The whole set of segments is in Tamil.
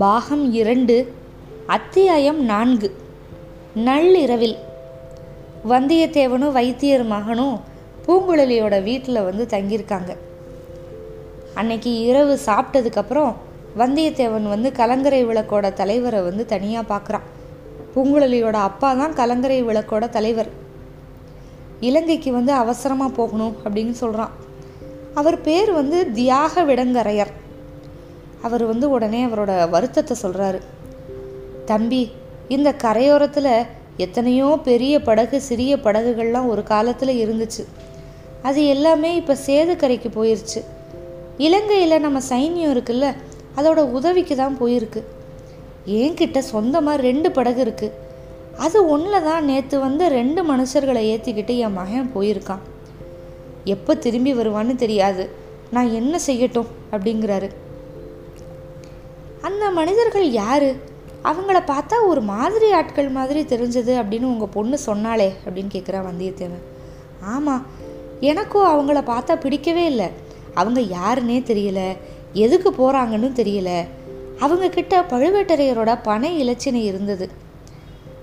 பாகம் இரண்டு அத்தியாயம் நான்கு. நள்ளிரவில் வந்தியத்தேவனும் வைத்தியர் மகனும் பூங்குழலியோட வீட்டில் வந்து தங்கியிருக்காங்க. அன்னைக்கு இரவு சாப்பிட்டதுக்கப்புறம் வந்தியத்தேவன் வந்து கலங்கரை விளக்கோட தலைவரை வந்து தனியாக பார்க்குறான் பூங்குழலியோட அப்பா தான் கலங்கரை விளக்கோட தலைவர். இலங்கைக்கு வந்து அவசரமாக போகணும் அப்படின்னு சொல்கிறான் அவர் பேர் வந்து தியாக விடங்கரையர். அவர் வந்து உடனே அவரோட வருத்தத்தை சொல்கிறாரு தம்பி இந்த கரையோரத்தில் எத்தனையோ பெரிய படகு சிறிய படகுகள்லாம் ஒரு காலத்தில் இருந்துச்சு. அது எல்லாமே இப்போ சேதுக்கரைக்கு போயிருச்சு. இலங்கையில் நம்ம சைன்யம் இருக்குல்ல அதோட உதவிக்கு தான் போயிருக்கு. என்கிட்ட சொந்தமாக ரெண்டு படகு இருக்குது அது ஒன்றில் தான் நேற்று வந்து ரெண்டு மனுஷர்களை ஏற்றிக்கிட்டு என் மகன் போயிருக்கான். எப்போ திரும்பி வருவான்னு தெரியாது. நான் என்ன செய்யட்டும்? அப்படிங்கிறாரு. அந்த மனிதர்கள் யாரு? அவங்கள பார்த்தா ஒரு மாதிரி ஆட்கள் மாதிரி தெரிஞ்சது அப்படின்னு உங்கள் பொண்ணு சொன்னாலே அப்படின்னு கேட்குறான் வந்தியத்தேவன். ஆமாம் எனக்கும் அவங்கள பார்த்தா பிடிக்கவே இல்லை. அவங்க யாருன்னே தெரியல. எதுக்கு போகிறாங்கன்னு தெரியல. அவங்க கிட்ட பழுவேட்டரையரோட பனை இலச்சினை இருந்தது.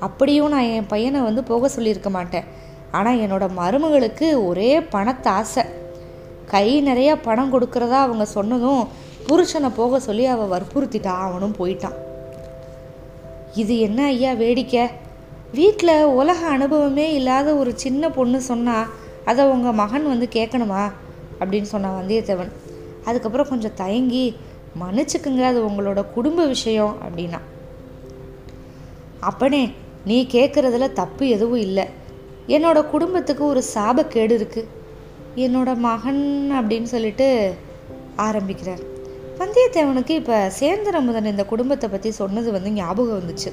அப்படியும் நான் என் பையனை வந்து போக சொல்லியிருக்க மாட்டேன். ஆனால் என்னோட மருமகளுக்கு ஒரே பணத்தை ஆசை கை நிறையா பணம் கொடுக்குறதா அவங்க சொன்னதும் புருஷனை போக சொல்லி அவள் வற்புறுத்திட்டா அவனும் போயிட்டான். இது என்ன ஐயா வேடிக்கை? வீட்டில் உலக அனுபவமே இல்லாத ஒரு சின்ன பொண்ணு சொன்னால் அதை உங்கள் மகன் வந்து கேட்கணுமா? அப்படின்னு சொன்னான் வந்தியத்தேவன். அதுக்கப்புறம் கொஞ்சம் தயங்கி மன்னிச்சுக்குங்க அது உங்களோட குடும்ப விஷயம் அப்படின்னா. அப்பனே நீ கேட்குறதுல தப்பு எதுவும் இல்லை. என்னோட குடும்பத்துக்கு ஒரு சாபக்கேடு இருக்குது என்னோட மகன் அப்படின்னு சொல்லிட்டு ஆரம்பிக்கிறார். வந்தியத்தேவனுக்கு இப்போ சேந்தன் அமுதன் இந்த குடும்பத்தை பற்றி சொன்னது வந்து ஞாபகம் வந்துச்சு.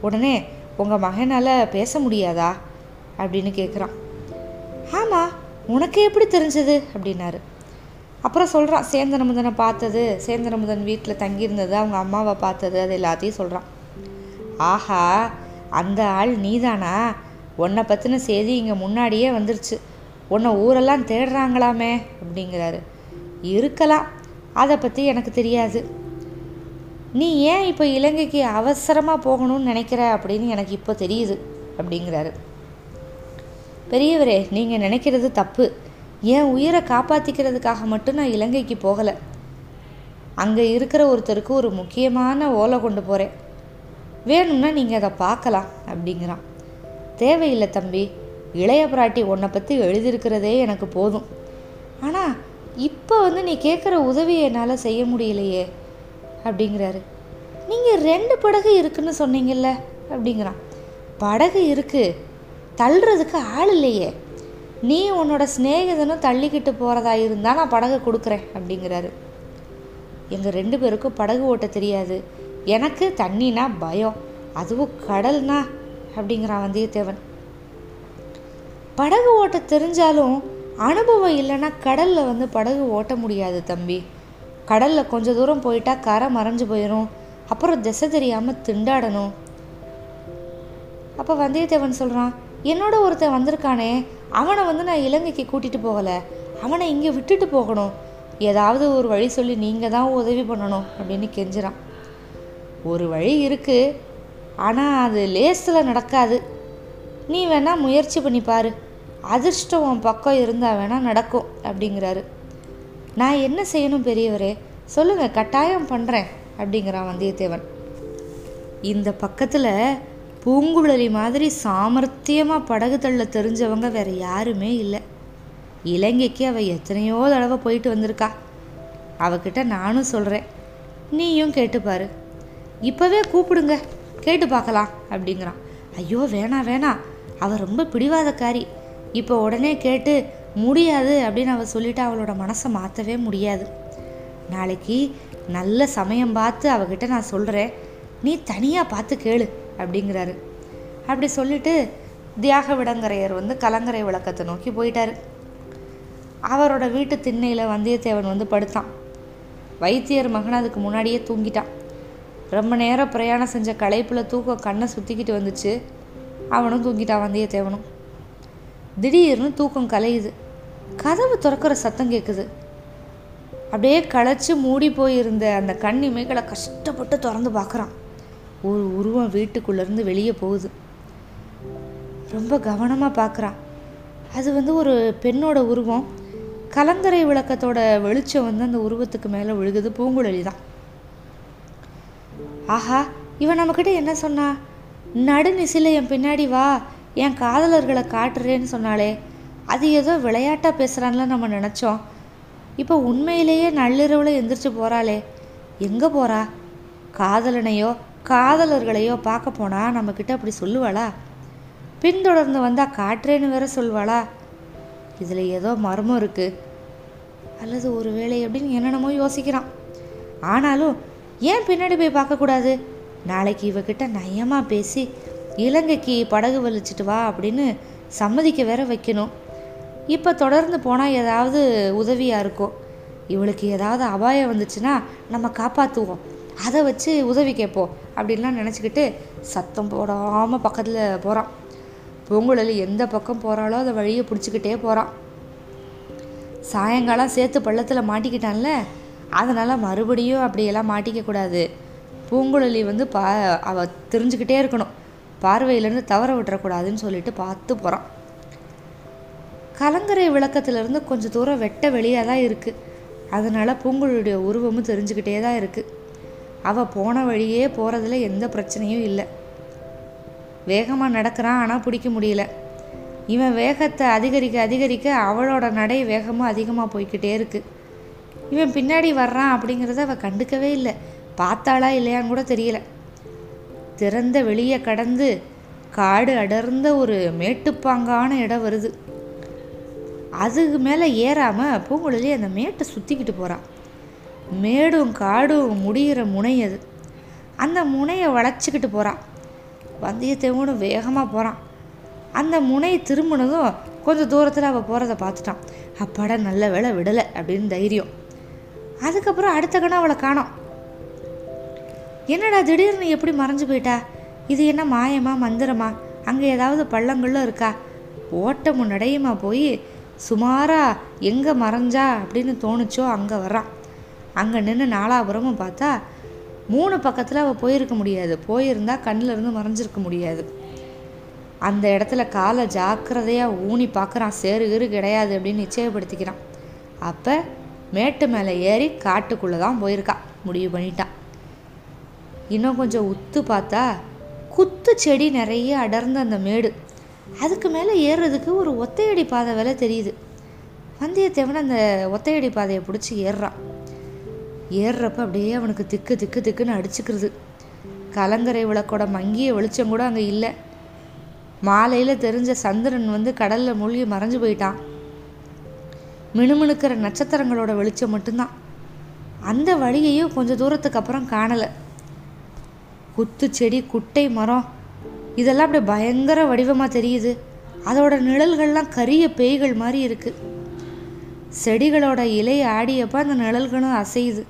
உடனே உங்கள் மகனால் பேச முடியாதா? அப்படின்னு கேட்குறான் ஆமாம் உனக்கு எப்படி தெரிஞ்சது? அப்படின்னாரு. அப்புறம் சொல்கிறான் சேந்தன் அமுதனை பார்த்தது சேந்தன் அமுதன் வீட்டில் தங்கியிருந்தது அவங்க அம்மாவை பார்த்தது அது எல்லாத்தையும் சொல்கிறான் ஆஹா அந்த ஆள் நீதானா? உன்னை பற்றின செய்தி இங்கே முன்னாடியே வந்துருச்சு. உன்னை ஊரெல்லாம் தேடுறாங்களாமே அப்படிங்கிறாரு. இருக்கலாம். அதை பற்றி எனக்கு தெரியாது. நீ ஏன் இப்போ இலங்கைக்கு அவசரமாக போகணும்னு நினைக்கிற அப்படின்னு எனக்கு இப்போ தெரியுது அப்படிங்கிறாரு. பெரியவரே நீங்கள் நினைக்கிறது தப்பு. என் உயிரை காப்பாற்றிக்கிறதுக்காக மட்டும் நான் இலங்கைக்கு போகலை. அங்கே இருக்கிற ஒருத்தருக்கு ஒரு முக்கியமான ஓலை கொண்டு போகிறேன் வேணும்னா நீங்கள் அதை பார்க்கலாம் அப்படிங்கிறான். தேவையில்லை தம்பி இளைய பிராட்டி உன்னை பற்றி எழுதியிருக்கிறதே எனக்கு போதும். ஆனால் இப்போ வந்து நீ கேட்குற உதவியை என்னால் செய்ய முடியலையே அப்படிங்கிறாரு. நீங்கள் ரெண்டு படகு இருக்குன்னு சொன்னீங்கல்ல அப்படிங்கிறான். படகு இருக்குது தள்ளுறதுக்கு ஆள் இல்லையே. நீ உன்னோட சிநேகிதனும் தள்ளிக்கிட்டு போகிறதா இருந்தால் நான் படகு கொடுக்குறேன் அப்படிங்கிறாரு. எங்கள் ரெண்டு பேருக்கும் படகு ஓட்ட தெரியாது. எனக்கு தண்ணினா பயம் அதுவும் கடல்னா அப்படிங்கிறான் வந்தியத்தேவன். படகு ஓட்ட தெரிஞ்சாலும் அனுபவம் இல்லைன்னா கடலில் வந்து படகு ஓட்ட முடியாது தம்பி. கடலில் கொஞ்ச தூரம் போயிட்டா கரை மறைஞ்சு போயிடும் அப்புறம் திசை தெரியாமல் திண்டாடணும். அப்போ வந்தியத்தேவன் சொல்கிறான் என்னோட ஒருத்தன் வந்திருக்கானே அவனை வந்து நான் இலங்கைக்கு கூட்டிகிட்டு போகலை. அவனை இங்கே விட்டுட்டு போகணும். ஏதாவது ஒரு வழி சொல்லி நீங்கள் தான் உதவி பண்ணணும் அப்படின்னு கெஞ்சுறான். ஒரு வழி இருக்குது ஆனால் அது லேஸில் நடக்காது. நீ வேணால் முயற்சி பண்ணி பாரு. அதிர்ஷ்டம் உன் பக்கம் இருந்தால் வேணால் நடக்கும் அப்படிங்கிறாரு. நான் என்ன செய்யணும் பெரியவரே? சொல்லுங்கள் கட்டாயம் பண்ணுறேன் அப்படிங்கிறான் வந்தியத்தேவன். இந்த பக்கத்தில் பூங்குழலி மாதிரி சாமர்த்தியமாக படகு தள்ள தெரிஞ்சவங்க வேறு யாருமே இல்லை. இலங்கைக்கு அவள் எத்தனையோ தடவை போயிட்டு வந்திருக்கா. அவகிட்ட நானும் சொல்கிறேன் நீயும் கேட்டுப்பாரு இப்போவே கூப்பிடுங்க கேட்டு பார்க்கலாம் அப்படிங்கிறான். ஐயோ வேணாம் வேணாம் அவள் ரொம்ப பிடிவாதக்காரி. இப்போ உடனே கேட்டு முடியாது அப்படின்னு அவள் சொல்லிட்டு அவளோட மனசை மாற்றவே முடியாது. நாளைக்கு நல்ல சமயம் பார்த்து அவகிட்ட நான் சொல்கிறேன் நீ தனியாக பார்த்து கேளு அப்படிங்கிறாரு. அப்படி சொல்லிட்டு தியாக விடங்கரையர் வந்து கலங்கரை விளக்கத்தை நோக்கி போயிட்டார். அவரோட வீட்டு திண்ணையில் வந்தியத்தேவன் வந்து படுத்தான். வைத்தியர் மகன் அதுக்கு முன்னாடியே தூங்கிட்டான். ரொம்ப நேரம் பிரயாணம் செஞ்ச களைப்பில் தூக்கம் கண்ணை சுற்றிக்கிட்டு வந்துச்சு. அவனும் தூங்கிட்டான் வந்தியத்தேவனும். திடீர்னு தூக்கம் கலையுது. கதவு திறக்கிற சத்தம் கேட்குது அப்படியே களைச்சி மூடி போயிருந்த அந்த கண் இமைகளை கஷ்டப்பட்டு திறந்து பார்க்குறான். ஒரு உருவம் வீட்டுக்குள்ளேருந்து வெளியே போகுது. ரொம்ப கவனமாக பார்க்குறான். அது வந்து ஒரு பெண்ணோட உருவம். கலங்கரை விளக்கத்தோட வெளிச்சம் வந்து அந்த உருவத்துக்கு மேலே விழுகுது. பூங்குழலி தான். ஆஹா இவன் நம்மக்கிட்ட என்ன சொன்னா? நடுநிசில என் பின்னாடி வா. என் காதலர்களை காட்டுறேன்னு சொன்னாலே அது ஏதோ விளையாட்டாக பேசுகிறான்ல நம்ம நினச்சோம். இப்போ உண்மையிலேயே நள்ளிரவில் எந்திரிச்சு போகிறாளே எங்கே போகிறா காதலனையோ காதலர்களையோ பார்க்க போனால் நம்மக்கிட்ட அப்படி சொல்லுவாளா? பின்தொடர்ந்து வந்தால் காட்டுறேன்னு வேற சொல்வாளா இதில் ஏதோ மர்மம் இருக்குது அல்லது ஒரு வேளை அப்படின்னு என்னென்னமோ யோசிக்கிறான். ஆனாலும் ஏன் பின்னாடி போய் பார்க்கக்கூடாது? நாளைக்கு இவகிட்ட நயமாக பேசி இலங்கைக்கு படகு வலிச்சிட்டு வா அப்படின்னு சம்மதிக்க வேற வைக்கணும். இப்போ தொடர்ந்து போனால் ஏதாவது உதவியாக இருக்கும் இவளுக்கு ஏதாவது அபாயம் வந்துச்சுன்னா நம்ம காப்பாற்றுவோம் அதை வச்சு உதவி கேட்போம் அப்படின்லாம் நினச்சிக்கிட்டு சத்தம் போடாமல் பக்கத்தில் போகிறான் பூங்குழலி எந்த பக்கம் போகிறாளோ அதை வழியை பிடிச்சிக்கிட்டே போகிறான் சாயங்காலம் சேர்த்து பள்ளத்தில் மாட்டிக்கிட்டான்ல அதனால் மறுபடியும் அப்படியெல்லாம் மாட்டிக்கக்கூடாது பூங்குழலி வந்து பா அவ தெரிஞ்சுக்கிட்டே இருக்கணும். பார்வையிலேருந்து தவற விட்டுறக்கூடாதுன்னு சொல்லிட்டு பார்த்து போகிறான் கலங்கரை விளக்கத்திலிருந்து கொஞ்சம் தூரம் வெட்ட வெளியாக தான் இருக்குது அதனால் பூங்குழலியுடைய உருவமும் தெரிஞ்சுக்கிட்டே தான் இருக்குது அவள் போன வழியே போகிறதுல எந்த பிரச்சனையும் இல்லை. வேகமாக நடக்கிறான் ஆனால் பிடிக்க முடியல. இவன் வேகத்தை அதிகரிக்க அதிகரிக்க அவளோட நடை வேகமும் அதிகமாக போய்கிட்டே இருக்குது இவன் பின்னாடி வர்றான் அப்படிங்கிறத அவள் கண்டுக்கவே இல்லை. பார்த்தாளா இல்லையான்னு கூட தெரியலை. திறந்த வெளியே கடந்து காடு அடர்ந்த ஒரு மேட்டுப்பாங்கான இடம் வருது. அதுக்கு மேலே ஏறாமல் பூங்குழலி அந்த மேட்டை சுற்றிக்கிட்டு போகிறான் மேடும் காடும் முடிகிற முனை அது. அந்த முனையை வளைச்சிக்கிட்டு போகிறான் வந்தியத்தேவனும் வேகமாக போகிறான் அந்த முனை திரும்பினதும் கொஞ்சம் தூரத்தில் அவள் போகிறத பார்த்துட்டான். அப்பாடா நல்ல வேலை விடலை அப்படின்னு தைரியம். அதுக்கப்புறம் அடுத்த கணம் அவளை காணோம். என்னடா திடீர்னு எப்படி மறைஞ்சு போயிட்டா? இது என்ன மாயமா மந்திரமா? அங்கே ஏதாவது பள்ளங்களும் இருக்கா? ஓட்ட முன்னடையுமா போய்? சுமாரா எங்கே மறைஞ்சா அப்படின்னு தோணுச்சோ அங்கே வர்றான். அங்கே நின்று நாலாபுரமும் பார்த்தா மூணு பக்கத்தில் அவள் போயிருக்க முடியாது. போயிருந்தா கண்ணிலிருந்து மறைஞ்சிருக்க முடியாது. அந்த இடத்துல காலை ஜாக்கிரதையாக ஊனி பார்க்குறான் சேரு இரு கிடையாது அப்படின்னு நிச்சயப்படுத்திக்கிறான். அப்போ மேட்டு மேலே ஏறி காட்டுக்குள்ளே தான் போயிருக்கா. முடிவு பண்ணிட்டான். இன்னும் கொஞ்சம் உத்து பார்த்தா குத்து செடி நிறைய அடர்ந்த அந்த மேடு. அதுக்கு மேலே ஏறுறதுக்கு ஒரு ஒத்தையடி பாதை வேலை தெரியுது. வந்தியத்தேவன் அந்த ஒத்தையடி பாதையை பிடிச்சி ஏறுறான். ஏறுறப்ப அப்படியே அவனுக்கு திக்கு திக்கு திக்குன்னு அடிச்சுக்கிறது. கலங்கரை விளக்கோட மங்கிய வெளிச்சம் கூட அங்கே இல்லை. மாலையில் தெரிஞ்ச சந்திரன் வந்து கடலில் மூழ்கி மறைஞ்சு போயிட்டான். மினுமினுக்கிற நட்சத்திரங்களோட வெளிச்சம் மட்டும்தான். அந்த வழியையும் கொஞ்சம் தூரத்துக்கு அப்புறம் காணலை. குத்து செடி குட்டை மரம் இதெல்லாம் அப்படி பயங்கர வடிவமாக தெரியுது. அதோட நிழல்கள்லாம் கரிய பேய்கள் மாதிரி இருக்குது செடிகளோட இலை ஆடியப்ப அந்த நிழல்களும் அசையுது.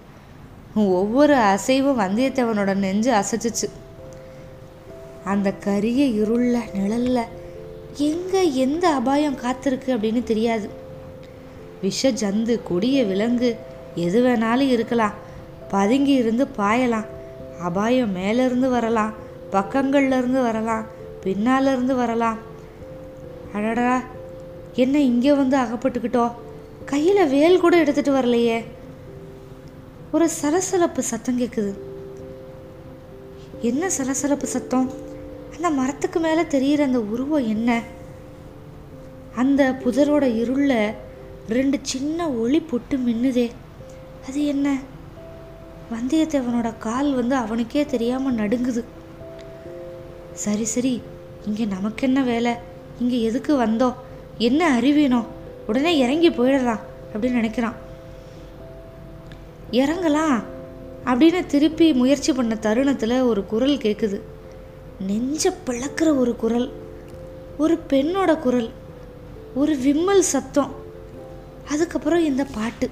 ஒவ்வொரு அசைவும் வந்தியத்தேவனோட நெஞ்சு அசைச்சிச்சு. அந்த கரிய இருள நிழல்ல எங்க எந்த அபாயம் காத்திருக்கு அப்படின்னு தெரியாது. விஷ ஜந்து கொடிய விலங்கு எது வேணாலும் இருக்கலாம். பதுங்கி இருந்து பாயலாம். அபாயம் மேலேருந்து வரலாம் பக்கங்கள்லேருந்து வரலாம் பின்னால இருந்து வரலாம். அடடா என்ன இங்கே வந்து அகப்பட்டுக்கிட்டோம் கையில் வேல் கூட எடுத்துட்டு வரலையே. ஒரு சலசலப்பு சத்தம் கேட்குது என்ன சலசலப்பு சத்தம்? அந்த மரத்துக்கு மேலே தெரிகிற அந்த உருவம் என்ன? அந்த புதரோட இருளில் ரெண்டு சின்ன ஒளி பொட்டு மின்னுதே. அது என்ன? வந்தியத்தேவனோட கால் வந்து அவனுக்கே தெரியாமல் நடுங்குது. சரி சரி இங்கே நமக்கு என்ன வேலை? இங்கே எதுக்கு வந்தோம் என்ன அறிவீனோ? உடனே இறங்கி போயிடலாம் அப்படின்னு நினைக்கிறான். இறங்கலாம் அப்படின்னு திருப்பி முயற்சி பண்ண தருணத்தில் ஒரு குரல் கேட்குது நெஞ்ச பிளக்கிற ஒரு குரல். ஒரு பெண்ணோட குரல். ஒரு விம்மல் சத்தம். அதுக்கப்புறம் இந்த பாட்டு.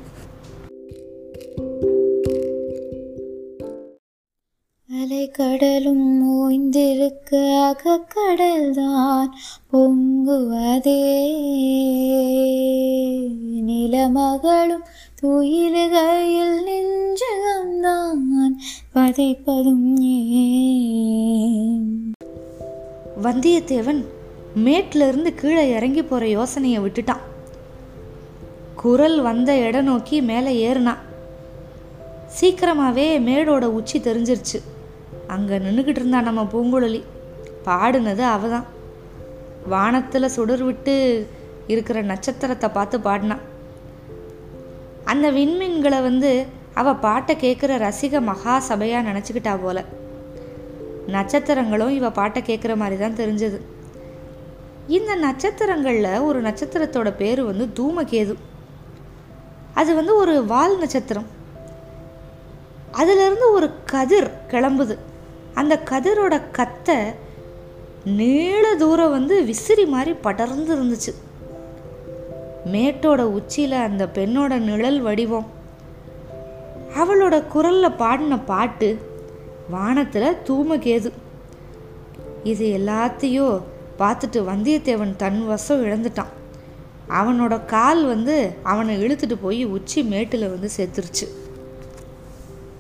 கடலும் ஓய்ந்திருக்க அகக்கடல்தான் பொங்குவதே. நிலமகளும் துயிலுகையில் நெஞ்சகம்தான் பதைப்பதும் ஏன்? வந்தியத்தேவன் மேட்டிலிருந்து இருந்து கீழே இறங்கி போகிற யோசனையை விட்டுட்டான். குரல் வந்த இடம் நோக்கி மேலே ஏறினான். சீக்கிரமாகவே மேடோட உச்சி தெரிஞ்சிருச்சு. அங்கே நின்றுக்கிட்டு இருந்தா நம்ம பூங்குழலி. பாடுனது அவ தான் வானத்தில் சுடர் விட்டு இருக்கிற நட்சத்திரத்தை பார்த்து பாடினான் அந்த விண்மீன்களை வந்து அவள் பாட்டை கேட்குற ரசிக மகா சபையாக நினச்சிக்கிட்டா போல. நட்சத்திரங்களும் இவ பாட்டை கேட்குற மாதிரி தான் தெரிஞ்சது. இந்த நட்சத்திரங்களில் ஒரு நட்சத்திரத்தோட பேர் வந்து தூமகேது. அது வந்து ஒரு வால் நட்சத்திரம். அதிலிருந்து ஒரு கதிர் கிளம்புது. அந்த கதிரோட கத்தை நீள தூரம் வந்து விசிறி மாதிரி படர்ந்து இருந்துச்சு. மேட்டோட உச்சியில் அந்த பெண்ணோட நிழல் வடிவம். அவளோட குரலில் பாடின பாட்டு வானத்தில் தூமகேது. இது எல்லாத்தையும் பார்த்துட்டு வந்தியத்தேவன் தன் வசம் இழந்துட்டான். அவனோட கால் வந்து அவனை இழுத்துட்டு போய் உச்சி மேட்டில் வந்து சேர்த்துருச்சு.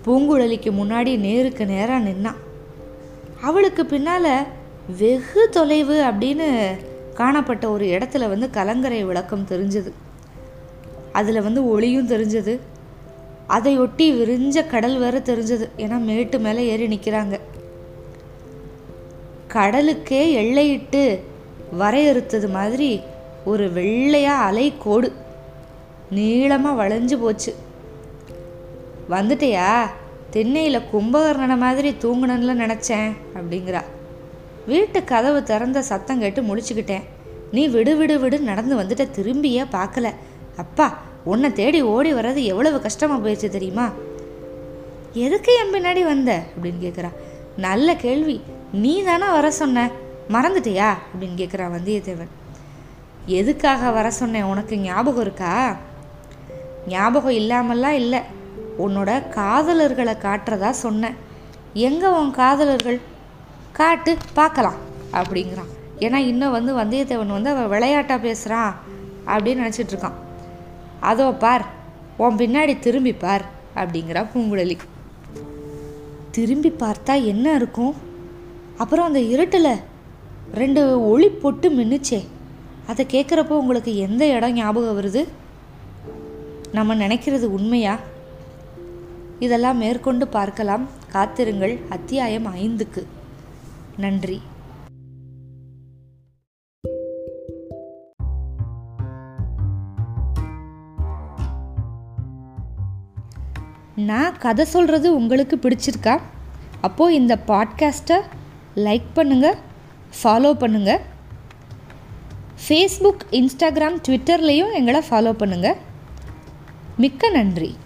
பூங்குழலிக்கு முன்னாடி நேருக்கு நேராக நின்னான். அவளுக்கு பின்னால் வெகு தொலைவு அப்படின்னு காணப்பட்ட ஒரு இடத்துல வந்து கலங்கரை விளக்கம் தெரிஞ்சது. அதில் வந்து ஒளியும் தெரிஞ்சது. அதையொட்டி விரிஞ்ச கடல் வேற தெரிஞ்சது. ஏன்னா மேட்டு மேலே ஏறி நிற்கிறாங்க கடலுக்கே எல்லையிட்டு வரையறுத்தது மாதிரி ஒரு வெள்ளையாக அலை கோடு. நீளமாக வளைஞ்சு போச்சு. வந்துட்டியா? தென்னையில் கும்பகர்ணனை மாதிரி தூங்கணும்ல நினச்சேன் அப்படிங்கிறா. வீட்டு கதவு திறந்த சத்தம் கேட்டு முழிச்சுக்கிட்டேன். நீ விடு விடு விடு நடந்து வந்துட்ட திரும்பியே பார்க்கல. அப்பா உன்னை தேடி ஓடி வர்றது எவ்வளவு கஷ்டமாக போயிடுச்சு தெரியுமா? எதுக்கு என் பின்னாடி வந்த? அப்படின்னு கேட்குறா நல்ல கேள்வி. நீ தானே வர சொன்ன. மறந்துட்டியா? அப்படின்னு கேட்குறா வந்தியத்தேவன். எதுக்காக வர சொன்னேன்? உனக்கு ஞாபகம் இருக்கா? ஞாபகம் இல்லாமல்லாம் இல்லை. உன்னோட காதலர்களை காட்டுறதா சொன்னேன். எங்கே உன் காதலர்கள்? காட்டு பார்க்கலாம் அப்படிங்கிறான். ஏன்னா இன்னும் வந்து வந்தியத்தேவன் வந்து அவன் விளையாட்டாக பேசுகிறான் அப்படின்னு நினச்சிட்டு இருக்கான். அதோ பார் உன் பின்னாடி திரும்பி பார் அப்படிங்கிறா பூங்குழலி. திரும்பி பார்த்தா என்ன இருக்கும்? அப்புறம் அந்த இருட்டில் ரெண்டு ஒளி பொட்டு மின்னுச்சே. அதை கேட்குறப்போ உங்களுக்கு எந்த இடம் ஞாபகம் வருது? நம்ம நினைக்கிறது உண்மையா? இதெல்லாம் மேற்கொண்டு பார்க்கலாம். காத்திருங்கள். அத்தியாயம் ஐந்துக்கு. நன்றி. நான் கதை சொல்கிறது உங்களுக்கு பிடிச்சிருக்கா? அப்போது இந்த பாட்காஸ்ட்டை லைக் பண்ணுங்கள் ஃபாலோ பண்ணுங்கள் ஃபேஸ்புக் இன்ஸ்டாகிராம் ட்விட்டர்லேயும் எங்களை ஃபாலோ பண்ணுங்கள் மிக்க நன்றி.